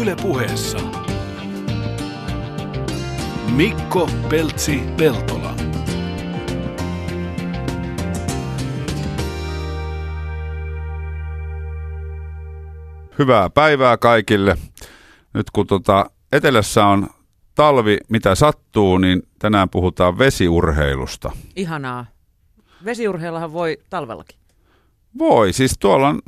Yle puheessa. Mikko Peltsi Peltola. Hyvää päivää kaikille. Nyt kun tota etelässä on talvi, mitä sattuu, niin tänään puhutaan vesiurheilusta. Ihanaa. Vesiurheillahan voi talvellakin. Voi, siis tuolla on,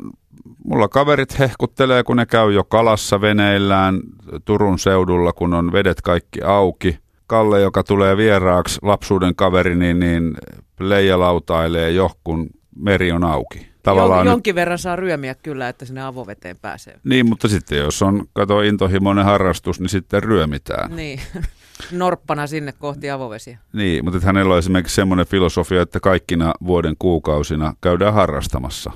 mulla kaverit hehkuttelee, kun ne käy jo kalassa veneillään Turun seudulla, kun on vedet kaikki auki. Kalle, joka tulee vieraaksi, lapsuuden kaveri, niin, niin leijalautailee jo, kun meri on auki. Tavallaan Jon, jonkin nyt... verran saa ryömiä kyllä, että sinne avoveteen pääsee. Niin, mutta sitten jos on, kato, intohimoinen harrastus, niin sitten ryömitään. Niin, norppana sinne kohti avovesiä. Niin, mutta hänellä on esimerkiksi semmoinen filosofia, että kaikkina vuoden kuukausina käydään harrastamassa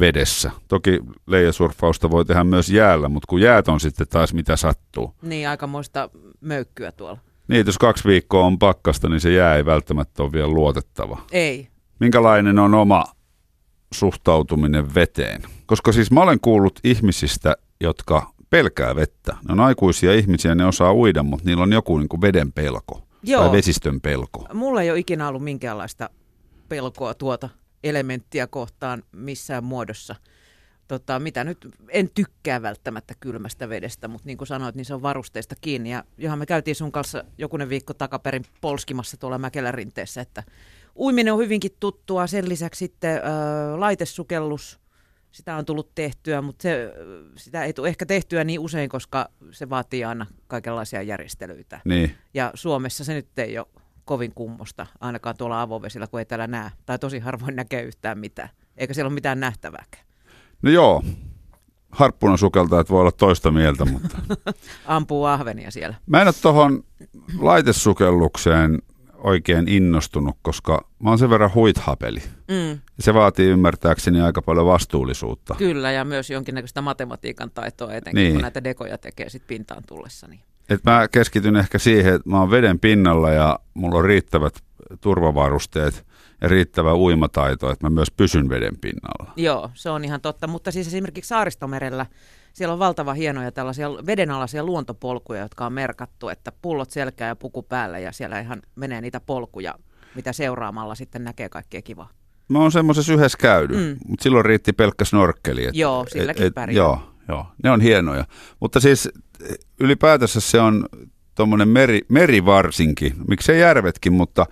vedessä. Toki leijasurfausta voi tehdä myös jäällä, mutta kun jäät on sitten taas mitä sattuu. Niin, aikamoista möykkyä tuolla. Niin, jos kaksi viikkoa on pakkasta, niin se jää ei välttämättä ole vielä luotettava. Ei. Minkälainen on oma suhtautuminen veteen? Koska siis mä olen kuullut ihmisistä, jotka pelkää vettä. Ne on aikuisia ihmisiä, ne osaa uida, mutta niillä on joku niin kuin veden pelko Joo. tai vesistön pelko. Mulla ei ole ikinä ollut minkäänlaista pelkoa tuota elementtiä kohtaan missään muodossa. Tota, mitä nyt, en tykkää välttämättä kylmästä vedestä, mutta niin kuin sanoit, niin se on varusteista kiinni. Ja johan me käytiin sun kanssa jokunen viikko takaperin polskimassa tuolla Mäkelän rinteessä, että uiminen on hyvinkin tuttua. Sen lisäksi sitten äh, laitesukellus, sitä on tullut tehtyä, mutta se, sitä ei tule ehkä tehtyä niin usein, koska se vaatii aina kaikenlaisia järjestelyitä. Niin. Ja Suomessa se nyt ei ole kovin kummosta, ainakaan tuolla avovesillä, kun ei täällä näe. Tai tosi harvoin näkee yhtään mitään. Eikä siellä ole mitään nähtävääkään. No joo, harppuna sukeltaa, että voi olla toista mieltä, mutta... Ampuu ahvenia siellä. Mä en ole tuohon laitesukellukseen oikein innostunut, koska mä oon sen verran huithapeli. Mm. Se vaatii ymmärtääkseni aika paljon vastuullisuutta. Kyllä, ja myös jonkinnäköistä matematiikan taitoa etenkin, niin. kun näitä dekoja tekee sit pintaan tullessa. Niin. Et mä keskityn ehkä siihen, että mä oon veden pinnalla ja mulla on riittävät turvavarusteet ja riittävä uimataito, että mä myös pysyn veden pinnalla. Joo, se on ihan totta, mutta siis esimerkiksi Saaristomerellä siellä on valtava hienoja tällaisia vedenalaisia luontopolkuja, jotka on merkattu, että pullot selkää ja puku päällä ja siellä ihan menee niitä polkuja, mitä seuraamalla sitten näkee kaikkea kivaa. Mä oon semmoisessa yhdessä käynyt, mm. mutta silloin riitti pelkkä snorkkeli. Että, joo, silläkin et, et, Joo, joo, ne on hienoja. Mutta siis ylipäätänsä se on tuommoinen meri, meri varsinkin, miksei järvetkin, mutta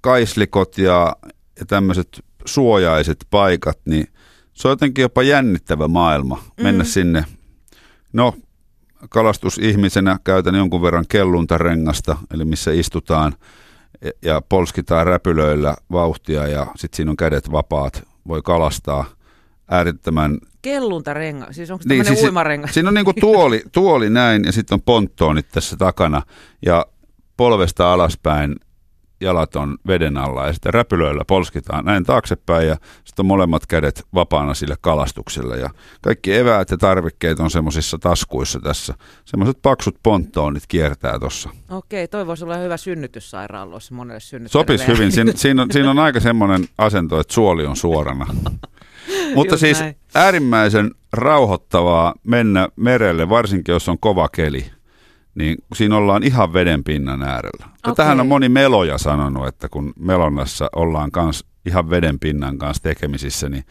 kaislikot ja, ja tämmöiset suojaiset paikat, niin se on jotenkin jopa jännittävä maailma mennä mm. sinne. No, kalastusihmisenä käytän jonkun verran kelluntarengasta, eli missä istutaan ja polskitaan räpylöillä vauhtia ja sitten siinä on kädet vapaat, voi kalastaa äärettömän... Kelluntarenga, siis onko niin, siis uimarenga? Siinä on niinku tuoli, tuoli näin ja sitten on ponttoonit tässä takana ja polvesta alaspäin jalat on veden alla ja sitten räpylöillä polskitaan näin taaksepäin ja sitten on molemmat kädet vapaana sille kalastukselle ja kaikki eväät ja tarvikkeet on semmoisissa taskuissa tässä. Semmoiset paksut ponttoonit kiertää tuossa. Okei, toi voisi olla hyvä synnytyssairaaloissa monelle Sopisi hyvin. Siin, siinä, on, siinä on aika semmoinen asento, että suoli on suorana. Mutta Just siis näin. äärimmäisen rauhoittavaa mennä merelle, varsinkin jos on kova keli niin siinä ollaan ihan veden pinnan äärellä. Okay. Tähän on moni meloja sanonut, että kun melonnassa ollaan kans ihan veden pinnan kanssa tekemisissä, niin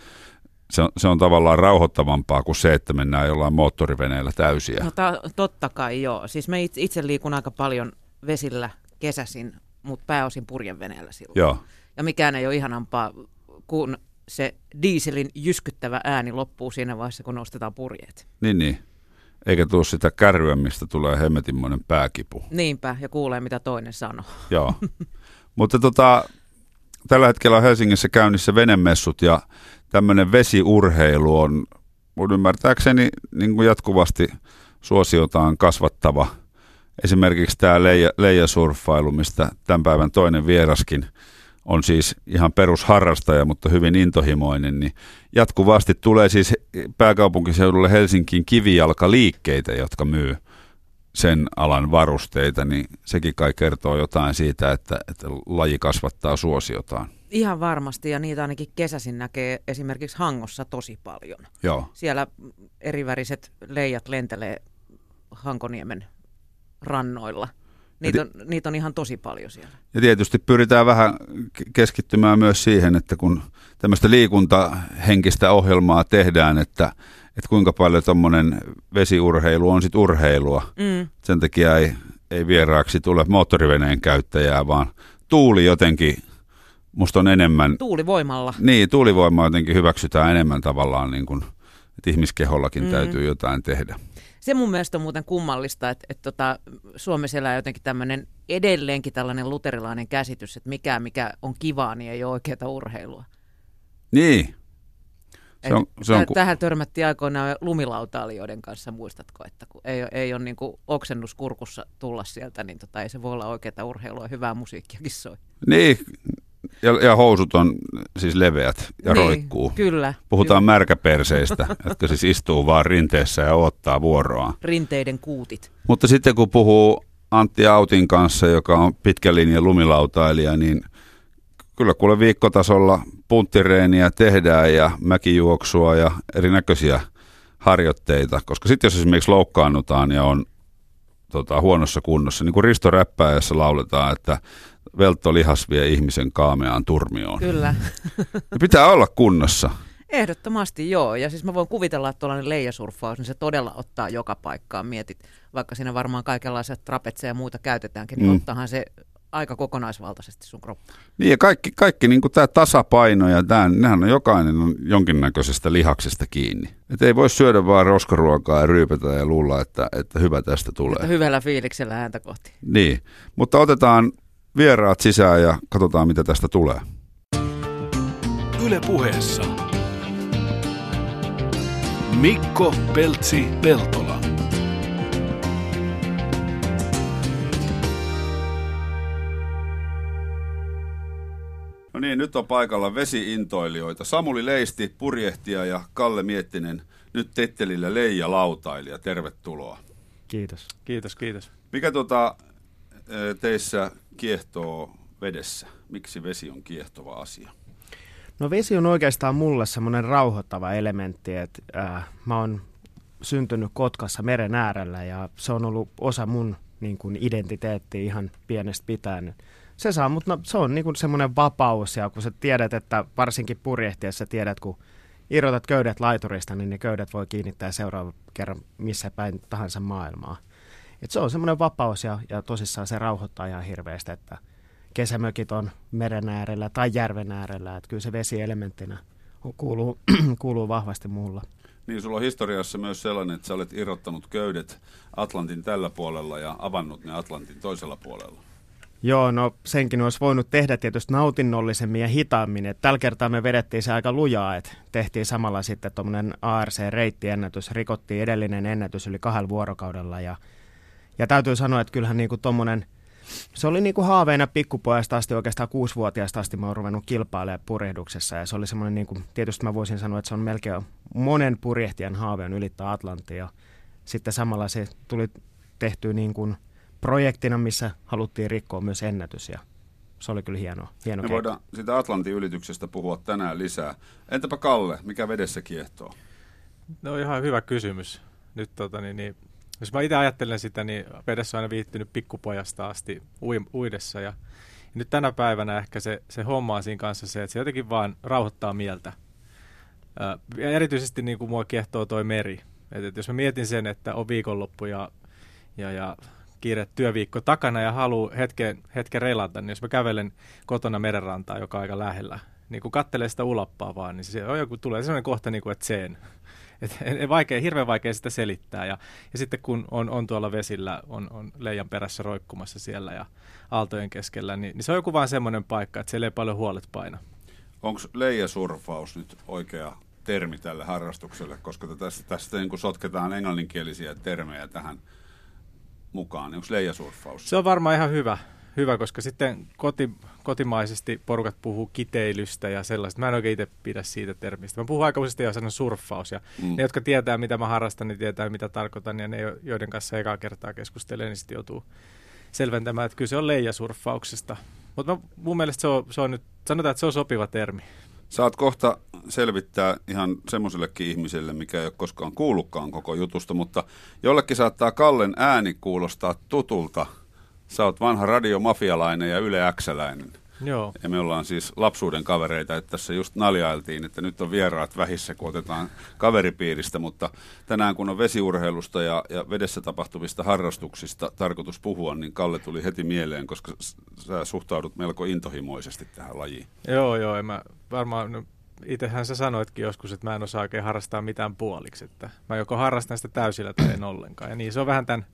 se on, se on tavallaan rauhoittavampaa kuin se, että mennään jollain moottoriveneellä täysiä. No ta, totta kai joo. Siis me itse, itse liikun aika paljon vesillä kesäsin, mutta pääosin purjeveneellä silloin. Joo. Ja mikään ei ole ihanampaa kuin se dieselin jyskyttävä ääni loppuu siinä vaiheessa, kun nostetaan purjeet. Niin, niin eikä tule sitä kärryä, mistä tulee hemmetinmoinen pääkipu. Niinpä, ja kuulee mitä toinen sanoo. Joo, mutta tota, tällä hetkellä on Helsingissä käynnissä venemessut ja tämmöinen vesiurheilu on mun ymmärtääkseni niin kuin jatkuvasti suosiotaan kasvattava. Esimerkiksi tämä leija, leijasurfailu, mistä tämän päivän toinen vieraskin – on siis ihan perusharrastaja, mutta hyvin intohimoinen, niin jatkuvasti tulee siis pääkaupunkiseudulle Helsinkiin kivijalkaliikkeitä, jotka myy sen alan varusteita, niin sekin kai kertoo jotain siitä, että, että laji kasvattaa suosiotaan. Ihan varmasti, ja niitä ainakin kesäisin näkee esimerkiksi Hangossa tosi paljon. Joo. Siellä eriväriset leijat lentelee Hankoniemen rannoilla. Niitä on, niitä on ihan tosi paljon siellä. Ja tietysti pyritään vähän keskittymään myös siihen, että kun tämmöistä liikuntahenkistä ohjelmaa tehdään, että, että kuinka paljon tuommoinen vesiurheilu on sitten urheilua. Mm. Sen takia ei, ei vieraaksi tule moottoriveneen käyttäjää, vaan tuuli jotenkin musta on enemmän... Tuulivoimalla. Niin, tuulivoima jotenkin hyväksytään enemmän tavallaan, niin kuin, että ihmiskehollakin mm. täytyy jotain tehdä. Se mun mielestä on muuten kummallista, että, että tota, Suomessa elää jotenkin tämmöinen edelleenkin tällainen luterilainen käsitys, että mikä mikä on kivaa, niin ei ole oikeaa urheilua. Niin. Se on, se on, tähän törmättiin aikoinaan lumilautailijoiden kanssa, muistatko, että kun ei, ei ole niin oksennus kurkussa tulla sieltä, niin tota, ei se voi olla oikeaa urheilua, hyvää musiikkiakin soi. Niin, ja, ja housut on siis leveät ja niin, roikkuu. Kyllä. Puhutaan kyllä. märkäperseistä, jotka siis istuu vaan rinteessä ja odottaa vuoroaan. Rinteiden kuutit. Mutta sitten kun puhuu Antti Autin kanssa, joka on pitkä linja lumilautailija, niin kyllä kuule viikkotasolla punttireeniä tehdään ja mäkijuoksua ja erinäköisiä harjoitteita. Koska sitten jos esimerkiksi loukkaannutaan ja on tota, huonossa kunnossa, niin kuin Risto Räppäjässä lauletaan, että veltto lihas vie ihmisen kaameaan turmioon. Kyllä. pitää olla kunnossa. Ehdottomasti joo. Ja siis mä voin kuvitella, että tuollainen leijasurffaus, niin se todella ottaa joka paikkaan. Mietit, vaikka siinä varmaan kaikenlaisia trapetseja ja muuta käytetäänkin, niin mm. ottaahan se aika kokonaisvaltaisesti sun kroppaan. Niin ja kaikki, kaikki niin tämä tasapaino ja tämä, nehän on jokainen on jonkinnäköisestä lihaksesta kiinni. Et ei voi syödä vaan roskaruokaa ja ryypätä ja luulla, että, että hyvä tästä tulee. Että hyvällä fiiliksellä ääntä kohti. Niin, mutta otetaan vieraat sisään ja katsotaan mitä tästä tulee. Yle puheessa. Mikko Peltsi Peltola. No niin, nyt on paikalla vesiintoilijoita. Samuli Leisti, purjehtija ja Kalle Miettinen, nyt Tettelillä Leija Lautailija. Tervetuloa. Kiitos. Kiitos, kiitos. Mikä tota, teissä kiehtoo vedessä? Miksi vesi on kiehtova asia? No vesi on oikeastaan mulle semmoinen rauhoittava elementti, että äh, mä oon syntynyt Kotkassa meren äärellä ja se on ollut osa mun niin kuin identiteettiä ihan pienestä pitäen. Se saa, mutta no, se on niin kuin semmoinen vapaus ja kun sä tiedät, että varsinkin purjehtiessa tiedät, kun irrotat köydet laiturista, niin ne köydet voi kiinnittää seuraavan kerran missä päin tahansa maailmaa. Et se on semmoinen vapaus ja, ja tosissaan se rauhoittaa ihan hirveästi, että kesämökit on meren äärellä tai järven äärellä. Että kyllä se vesielementtinä kuuluu, kuuluu vahvasti muulla. Niin, sulla on historiassa myös sellainen, että sä olet irrottanut köydet Atlantin tällä puolella ja avannut ne Atlantin toisella puolella. Joo, no senkin olisi voinut tehdä tietysti nautinnollisemmin ja hitaammin. Et tällä kertaa me vedettiin se aika lujaa, että tehtiin samalla sitten tuommoinen ARC-reittiennätys, rikottiin edellinen ennätys yli kahdella vuorokaudella ja ja täytyy sanoa, että kyllähän niin kuin tommonen, se oli niin kuin haaveena pikkupojasta asti, oikeastaan kuusivuotiaasta asti mä oon ruvennut kilpailemaan purjehduksessa. Ja se oli semmoinen, niin kuin, tietysti mä voisin sanoa, että se on melkein monen purjehtijan haave on ylittää Atlantia. Ja sitten samalla se tuli tehtyä niin kuin projektina, missä haluttiin rikkoa myös ennätys. Ja se oli kyllä hieno, hieno Me voidaan sitä Atlantin ylityksestä puhua tänään lisää. Entäpä Kalle, mikä vedessä kiehtoo? No ihan hyvä kysymys. Nyt tota, niin, niin jos mä itse ajattelen sitä, niin vedessä on aina viittynyt pikkupojasta asti uidessa ja, nyt tänä päivänä ehkä se, se homma on siinä kanssa se, että se jotenkin vaan rauhoittaa mieltä. ja erityisesti niin kuin mua kiehtoo toi meri. Et, et jos mä mietin sen, että on viikonloppu ja, ja, ja kiire työviikko takana ja haluaa hetken, hetken reilata, niin jos mä kävelen kotona merenrantaa, joka on aika lähellä, niin kun kattelee sitä ulappaa vaan, niin se on joku, tulee sellainen kohta, niin kuin, että sen et, vaikea, hirveän vaikea sitä selittää. Ja, ja sitten kun on, on tuolla vesillä, on, on leijan perässä roikkumassa siellä ja aaltojen keskellä, niin, niin se on joku vaan semmoinen paikka, että siellä ei paljon huolet paina. Onko leijasurfaus nyt oikea termi tälle harrastukselle, koska tästä, tästä niin sotketaan englanninkielisiä termejä tähän mukaan. Onko leijasurfaus? Se on varmaan ihan hyvä hyvä, koska sitten koti, kotimaisesti porukat puhuu kiteilystä ja sellaista. Mä en oikein itse pidä siitä termistä. Mä puhun aika useasti jo sanon surffaus ja mm. ne, jotka tietää, mitä mä harrastan, niin tietää, mitä tarkoitan ja ne, joiden kanssa ekaa kertaa keskustelee, niin sitten joutuu selventämään, että kyllä se on leijasurffauksesta. Mutta mun mielestä se on, se on nyt, sanotaan, että se on sopiva termi. Saat kohta selvittää ihan semmoisellekin ihmiselle, mikä ei ole koskaan kuullutkaan koko jutusta, mutta jollekin saattaa Kallen ääni kuulostaa tutulta. Sä oot vanha radiomafialainen ja Yle Xläinen. Joo. Ja me ollaan siis lapsuuden kavereita, että tässä just naljailtiin, että nyt on vieraat vähissä, kun otetaan kaveripiiristä, mutta tänään kun on vesiurheilusta ja, ja vedessä tapahtuvista harrastuksista tarkoitus puhua, niin Kalle tuli heti mieleen, koska sä suhtaudut melko intohimoisesti tähän lajiin. Joo, joo, en mä varmaan, no, itsehän sä sanoitkin joskus, että mä en osaa oikein harrastaa mitään puoliksi, että mä joko harrastan sitä täysillä tai en ollenkaan, ja niin se on vähän tämän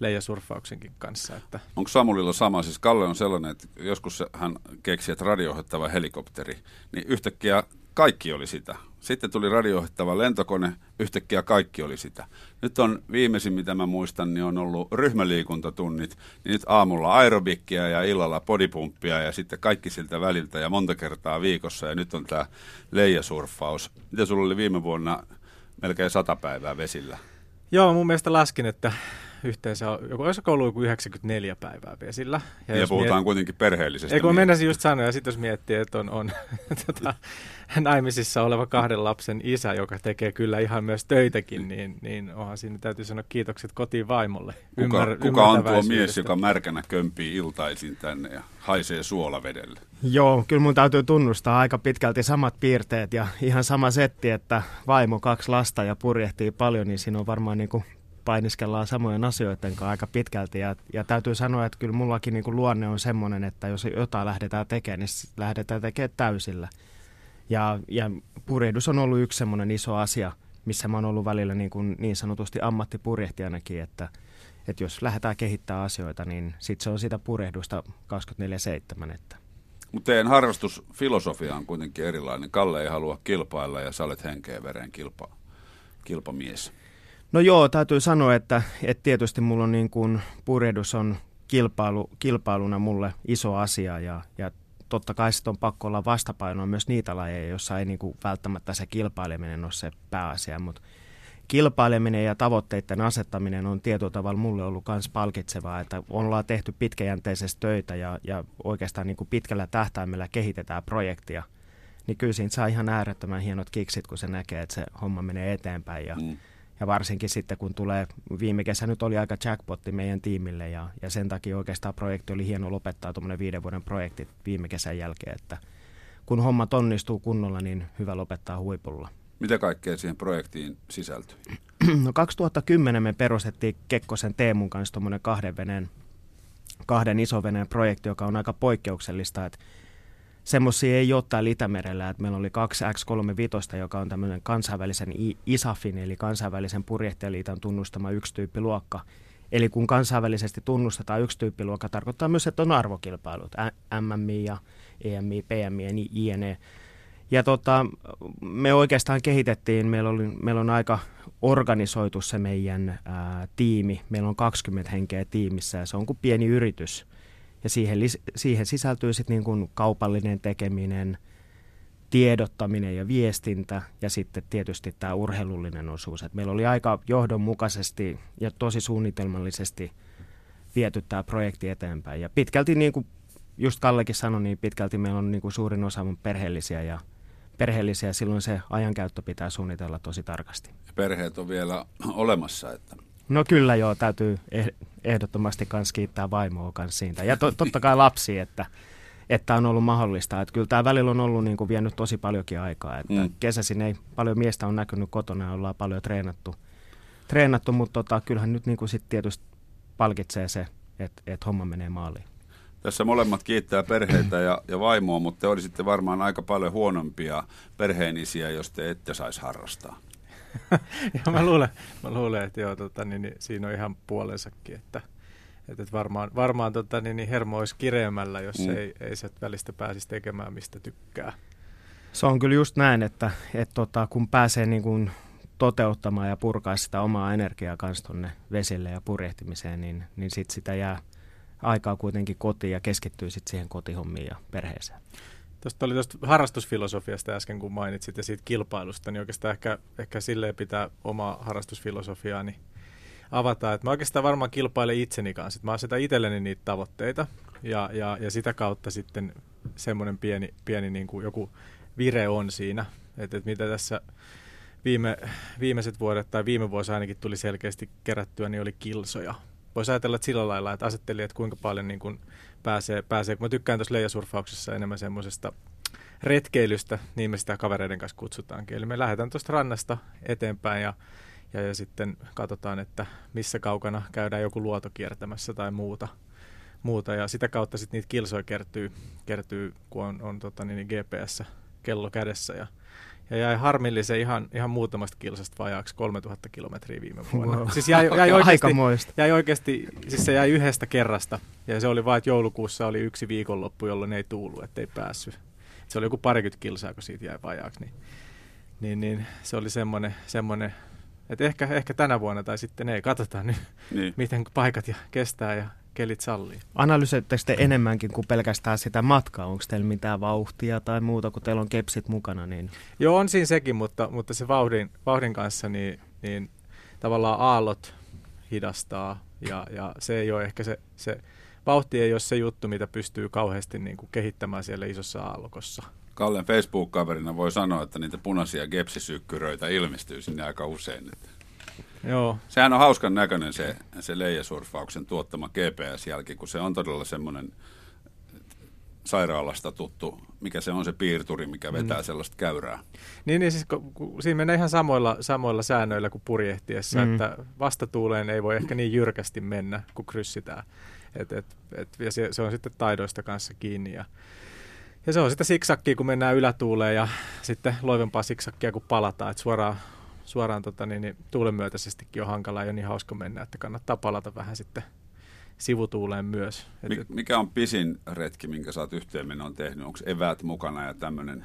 leijasurfauksenkin kanssa. Että. Onko Samulilla sama? Siis Kalle on sellainen, että joskus hän keksi, että radioohettava helikopteri, niin yhtäkkiä kaikki oli sitä. Sitten tuli radioohettava lentokone, yhtäkkiä kaikki oli sitä. Nyt on viimeisin, mitä mä muistan, niin on ollut ryhmäliikuntatunnit. Niin nyt aamulla aerobikkia ja illalla podipumppia ja sitten kaikki siltä väliltä ja monta kertaa viikossa. Ja nyt on tämä leijasurffaus. Mitä sulla oli viime vuonna melkein sata päivää vesillä? Joo, mun mielestä laskin, että yhteensä, joku, olisiko ollut joku 94 päivää vesillä. Ja, ja puhutaan miet... kuitenkin perheellisestä. Eikö mennäisin just sanoa, ja sitten jos miettii, että on, on tota, naimisissa oleva kahden lapsen isä, joka tekee kyllä ihan myös töitäkin, niin, niin onhan siinä täytyy sanoa kiitokset kotiin vaimolle. Kuka, Ymmär, kuka on tuo mies, joka märkänä kömpii iltaisin tänne ja haisee suolavedelle? Joo, kyllä mun täytyy tunnustaa aika pitkälti samat piirteet ja ihan sama setti, että vaimo kaksi lasta ja purjehtii paljon, niin siinä on varmaan niin kuin painiskellaan samojen asioiden kanssa aika pitkälti. Ja, ja täytyy sanoa, että kyllä mullakin niin kuin luonne on semmoinen, että jos jotain lähdetään tekemään, niin lähdetään tekemään täysillä. Ja, ja purjehdus on ollut yksi semmoinen iso asia, missä mä oon ollut välillä niin, kuin niin sanotusti ammattipurjehtijanakin, että, että jos lähdetään kehittämään asioita, niin sitten se on sitä purjehdusta 24-7. Että. Mutta teidän harrastusfilosofia on kuitenkin erilainen. Kalle ei halua kilpailla ja sä olet henkeä veren kilpa, kilpamies. No joo, täytyy sanoa, että, että tietysti mulla on niin kuin, purjehdus on kilpailu, kilpailuna mulle iso asia ja, ja totta kai sitten on pakko olla vastapainoa myös niitä lajeja, joissa ei niin kuin välttämättä se kilpaileminen ole se pääasia, mutta kilpaileminen ja tavoitteiden asettaminen on tietyllä tavalla mulle ollut myös palkitsevaa, että ollaan tehty pitkäjänteisesti töitä ja, ja oikeastaan niin kuin pitkällä tähtäimellä kehitetään projektia, niin kyllä siinä saa ihan äärettömän hienot kiksit, kun se näkee, että se homma menee eteenpäin ja mm ja varsinkin sitten kun tulee, viime kesä nyt oli aika jackpotti meidän tiimille ja, ja sen takia oikeastaan projekti oli hieno lopettaa tuommoinen viiden vuoden projekti viime kesän jälkeen, että kun homma onnistuu kunnolla, niin hyvä lopettaa huipulla. Mitä kaikkea siihen projektiin sisältyi? No 2010 me perustettiin Kekkosen Teemun kanssa tuommoinen kahden veneen, kahden isoveneen projekti, joka on aika poikkeuksellista, että semmoisia ei ole täällä Itämerellä. Että meillä oli kaksi X35, joka on tämmöinen kansainvälisen ISAFin, eli kansainvälisen purjehtijaliiton tunnustama yksi tyyppiluokka. Eli kun kansainvälisesti tunnustetaan yksi tyyppiluokka, tarkoittaa myös, että on arvokilpailut, MMI ja EMI, PMI ja INE. Ja tota, me oikeastaan kehitettiin, meillä, oli, meillä on aika organisoitu se meidän ää, tiimi. Meillä on 20 henkeä tiimissä ja se on kuin pieni yritys – ja siihen, siihen sisältyy sitten niin kuin kaupallinen tekeminen, tiedottaminen ja viestintä ja sitten tietysti tämä urheilullinen osuus. Et meillä oli aika johdonmukaisesti ja tosi suunnitelmallisesti viety tämä projekti eteenpäin. Ja pitkälti, niin kuin just Kallekin sanoi, niin pitkälti meillä on niin kuin suurin osa perheellisiä ja perheellisiä, silloin se ajankäyttö pitää suunnitella tosi tarkasti. Perheet on vielä olemassa, että No kyllä joo, täytyy eh, ehdottomasti myös kiittää vaimoa kanssa siitä. Ja to, totta kai lapsi, että, että on ollut mahdollista. Että kyllä tämä välillä on ollut niin kuin vienyt tosi paljonkin aikaa. Että mm. Kesäisin ei paljon miestä on näkynyt kotona ja ollaan paljon treenattu. treenattu mutta tota, kyllähän nyt niin kuin sit tietysti palkitsee se, että, että homma menee maaliin. Tässä molemmat kiittää perheitä ja, ja vaimoa, mutta te olisitte varmaan aika paljon huonompia perheenisiä, jos te ette saisi harrastaa. ja mä luulen, mä luulen, että joo, tota, niin, niin, siinä on ihan puolensakin, että, että, että varmaan, varmaan tota, niin, niin hermo olisi kireämällä, jos mm. ei, ei se välistä pääsisi tekemään, mistä tykkää. Se on kyllä just näin, että, että tota, kun pääsee niin kuin toteuttamaan ja purkaa sitä omaa energiaa kanssa tuonne vesille ja purjehtimiseen, niin, niin sit sitä jää aikaa kuitenkin kotiin ja keskittyy sitten siihen kotihommiin ja perheeseen. Tuosta oli tuosta harrastusfilosofiasta äsken, kun mainitsit ja siitä kilpailusta, niin oikeastaan ehkä, ehkä silleen pitää omaa harrastusfilosofiaani avata. Että mä oikeastaan varmaan kilpailen itseni kanssa. Että mä asetan itselleni niitä tavoitteita ja, ja, ja sitä kautta sitten semmoinen pieni, pieni niin kuin joku vire on siinä. Että et mitä tässä viime, viimeiset vuodet tai viime vuosi ainakin tuli selkeästi kerättyä, niin oli kilsoja. Voisi ajatella että sillä lailla, että asetteli, että kuinka paljon niin kun pääsee, pääsee, mä tykkään tuossa leijasurfauksessa enemmän semmoisesta retkeilystä, niin me sitä kavereiden kanssa kutsutaankin. Eli me lähdetään tuosta rannasta eteenpäin ja, ja, ja sitten katsotaan, että missä kaukana käydään joku luoto kiertämässä tai muuta. muuta. Ja sitä kautta sitten niitä kilsoja kertyy, kertyy kun on, on tota, niin, GPS-kello kädessä. Ja, ja jäi harmillisen ihan, ihan muutamasta kilsasta vajaaksi 3000 kilometriä viime vuonna. Wow. Siis jäi, jäi, oikeasti, jäi oikeasti, siis se jäi yhdestä kerrasta. Ja se oli vain, että joulukuussa oli yksi viikonloppu, jolloin ei tuulu, ettei päässyt. Se oli joku parikymmentä kilsaa, kun siitä jäi vajaaksi. Niin, niin, niin se oli semmoinen, semmoinen että ehkä, ehkä tänä vuonna tai sitten ei. Katsotaan nyt, Niin. miten paikat ja kestää ja kelit sallii. Analysoitteko te enemmänkin kuin pelkästään sitä matkaa? Onko teillä mitään vauhtia tai muuta, kun teillä on kepsit mukana? Niin... Joo, on siinä sekin, mutta, mutta se vauhdin, vauhdin kanssa niin, niin tavallaan aallot hidastaa ja, ja se ei ole ehkä se, se vauhti ei ole se juttu, mitä pystyy kauheasti niin kuin kehittämään siellä isossa aallokossa. Kallen Facebook-kaverina voi sanoa, että niitä punaisia gepsisykkyröitä ilmestyy sinne aika usein. Että Joo, Sehän on hauskan näköinen se, se leijasurfauksen tuottama GPS-jälki, kun se on todella semmoinen sairaalasta tuttu, mikä se on se piirturi, mikä vetää mm. sellaista käyrää. Niin, niin siis ku, ku, siinä menee ihan samoilla, samoilla säännöillä kuin purjehtiessa, Mm. mm. että vastatuuleen ei voi ehkä niin jyrkästi mennä, kun kryssitään. Et, et, et, ja se, se on sitten taidoista kanssa kiinni. Ja, ja se on sitä siksakkia, kun mennään ylätuuleen ja sitten loivempaa siksakkia, kun palataan. Et suoraan suoraan tota, niin, niin, tuulen myötäisestikin on hankala ja niin hauska mennä, että kannattaa palata vähän sitten sivutuuleen myös. Et, Mik, mikä on pisin retki, minkä sä oot yhteenmenon tehnyt? Onko eväät mukana ja tämmöinen?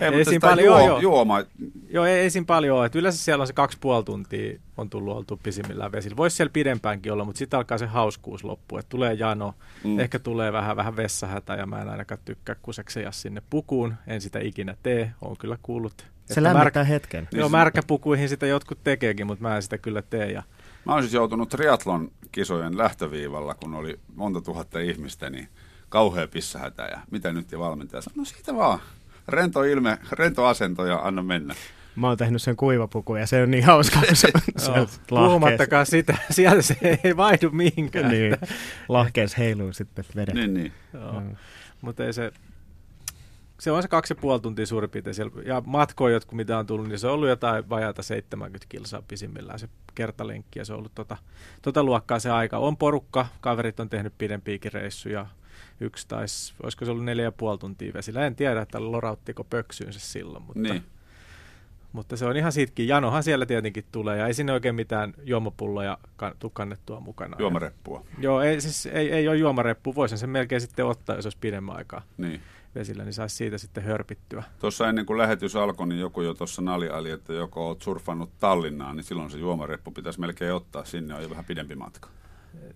Ei mutta siinä sitä paljon- juo, joo, juoma, Joo, ei, ei siinä paljon ole. Et yleensä siellä on se kaksi puoli tuntia on tullut oltu pisimmillään vesillä. Voisi siellä pidempäänkin olla, mutta sitten alkaa se hauskuus loppu. Et tulee jano, Mm. mm. ehkä tulee vähän, vähän vessahätä ja mä en ainakaan tykkää kusekseja sinne pukuun. En sitä ikinä tee, on kyllä kuullut. Se lämmittää hetken. Niin Joo, se- märkäpukuihin sitä jotkut tekeekin, mutta mä en sitä kyllä tee. Ja Mä oon siis joutunut triatlon kisojen lähtöviivalla, kun oli monta tuhatta ihmistä, niin kauhea pissähätä ja mitä nyt ja valmentaja sanoi, no siitä vaan. Rento ilme, rento asento ja anna mennä. Mä oon tehnyt sen kuivapuku ja se on niin hauska, kun se, se puhumattakaan sitä, sieltä se ei vaihdu mihinkään. niin, lahkeessa heiluu sitten vedet. Niin, niin. Joo. Mutta ei se, se on se kaksi ja puoli tuntia suurin piirtein siellä. Ja matkoja, jotkut mitä on tullut, niin se on ollut jotain vajaata 70 kilsaa pisimmillään se kertalenkki. Ja se on ollut tota, tota luokkaa se aika. On porukka, kaverit on tehnyt pidempiäkin reissuja. Yksi taisi, olisiko se ollut neljä ja puoli tuntia vesillä. En tiedä, että lorauttiko pöksyynsä silloin, mutta, niin. mutta se on ihan siitäkin. Janohan siellä tietenkin tulee ja ei sinne oikein mitään juomapulloja kan, tuu kannettua mukana. Juomareppua. Joo, ei, siis ei, ei ole juomareppu. Voisin sen melkein sitten ottaa, jos olisi pidemmän aikaa Niin. Vesillä, niin saisi siitä sitten hörpittyä. Tuossa ennen kuin lähetys alkoi, niin joku jo tuossa naljaili, että joko oot surfannut Tallinnaan, niin silloin se juomareppu pitäisi melkein ottaa. Sinne on jo vähän pidempi matka.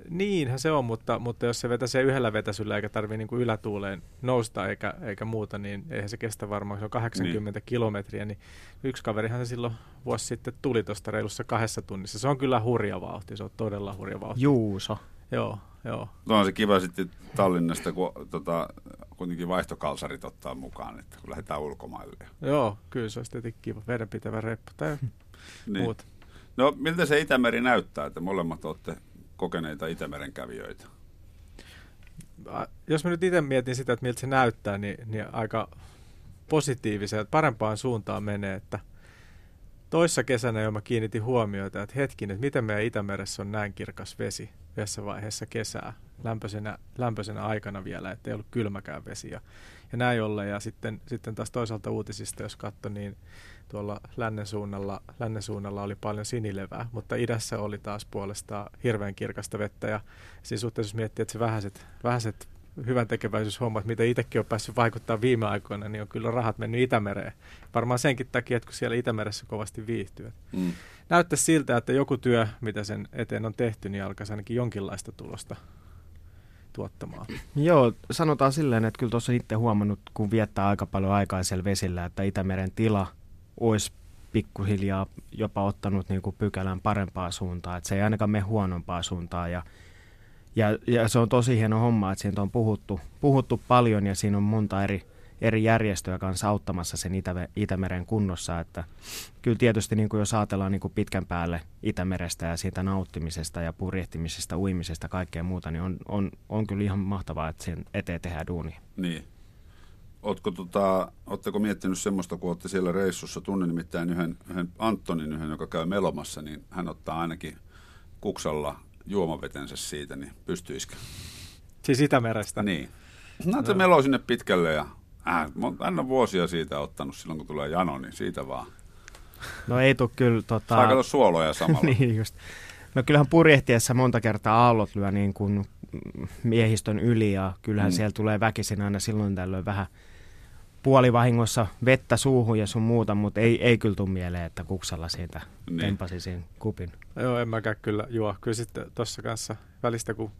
Niinhän se on, mutta, mutta jos se vetäisee yhdellä vetäsyllä eikä tarvitse niin kuin ylätuuleen nousta eikä, eikä muuta, niin eihän se kestä varmaan. Se on 80 niin. kilometriä, niin yksi kaverihan se silloin vuosi sitten tuli tuosta reilussa kahdessa tunnissa. Se on kyllä hurja vauhti, se on todella hurja vauhti. Juuso. Joo, joo. Tuo on se kiva sitten Tallinnasta, kun tota, kuitenkin vaihtokalsarit ottaa mukaan, että kun lähdetään ulkomaille. Joo, kyllä se olisi tietenkin kiva vedenpitävä reppu tai Niin. muuta. No miltä se Itämeri näyttää, että molemmat olette kokeneita Itämeren kävijöitä? Jos mä nyt itse mietin sitä, että miltä se näyttää, niin, niin aika positiiviseen, parempaan suuntaan menee, että toissa kesänä jo mä kiinnitin huomiota, että hetkin, että miten meidän Itämeressä on näin kirkas vesi yhdessä vaiheessa kesää, lämpöisenä, lämpöisenä aikana vielä, että ei ollut kylmäkään vesi ja, ja näin ollen. Ja sitten, sitten taas toisaalta uutisista, jos katso, niin tuolla lännen suunnalla, lännen suunnalla oli paljon sinilevää, mutta idässä oli taas puolestaan hirveän kirkasta vettä ja siinä suhteessa jos miettii, että se vähäiset, vähäiset hyvän tekeväisyyshommat, mitä itsekin on päässyt vaikuttaa viime aikoina, niin on kyllä rahat mennyt Itämereen. Varmaan senkin takia, että kun siellä Itämeressä kovasti viihtyy. Mm. Näyttäisi siltä, että joku työ, mitä sen eteen on tehty, niin alkaisi ainakin jonkinlaista tulosta tuottamaan. Joo, sanotaan silleen, että kyllä tuossa itse huomannut, kun viettää aika paljon aikaa siellä vesillä, että Itämeren tila olisi pikkuhiljaa jopa ottanut niin kuin pykälän parempaa suuntaa, että se ei ainakaan mene huonompaa suuntaa ja, ja, ja se on tosi hieno homma, että siitä on puhuttu, puhuttu paljon ja siinä on monta eri, eri järjestöjä kanssa auttamassa sen Itä- Itämeren kunnossa. Että kyllä tietysti niin kuin jos ajatellaan niin kuin pitkän päälle Itämerestä ja siitä nauttimisesta ja purjehtimisesta, uimisesta, kaikkea muuta, niin on, on, on kyllä ihan mahtavaa, että sen eteen tehdään duunia. Niin. Ootko tota, ootteko miettinyt semmoista, kun olette siellä reissussa, tunnen nimittäin yhden, yhden Antonin, yhden, joka käy melomassa, niin hän ottaa ainakin kuksalla juomavetensä siitä, niin pystyisikö? Siis Itämerestä? Niin. No, se meloo sinne pitkälle ja äh, hän on vuosia siitä ottanut silloin, kun tulee jano, niin siitä vaan. No ei tule kyllä... Tota... Saa kato suoloja samalla. niin just. No kyllähän purjehtiessa monta kertaa aallot lyö niin kuin miehistön yli ja kyllähän mm. siellä tulee väkisin aina silloin tällöin vähän puolivahingossa vettä suuhun ja sun muuta, mutta ei, ei kyllä tule mieleen, että kuksalla siitä niin. tempasisin kupin. Joo, en mäkään kyllä juo. Kyllä sitten tuossa kanssa välistä, kun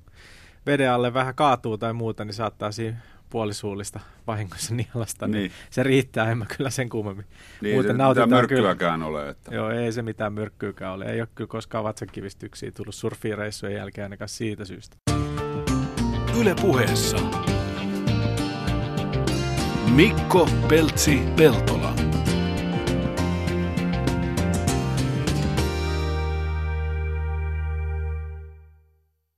veden alle vähän kaatuu tai muuta, niin saattaa siinä puolisuullista vahingossa nielasta, niin, niin se riittää, en mä kyllä sen kummemmin. Niin, Muuten se mitään myrkkyäkään kyllä. ole. Että... Joo, ei se mitään myrkkyäkään ole. Ei ole kyllä koskaan vatsakivistyksiä tullut surfireissujen jälkeen ainakaan siitä syystä. Yle puheessa. Mikko Peltsi Peltola.